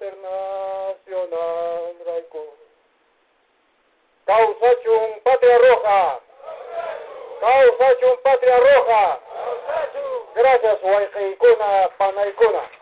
internacional raiku Causachum Patria Roja. Causachum Patria Roja. Gracias Huaycaicuna Panaicuna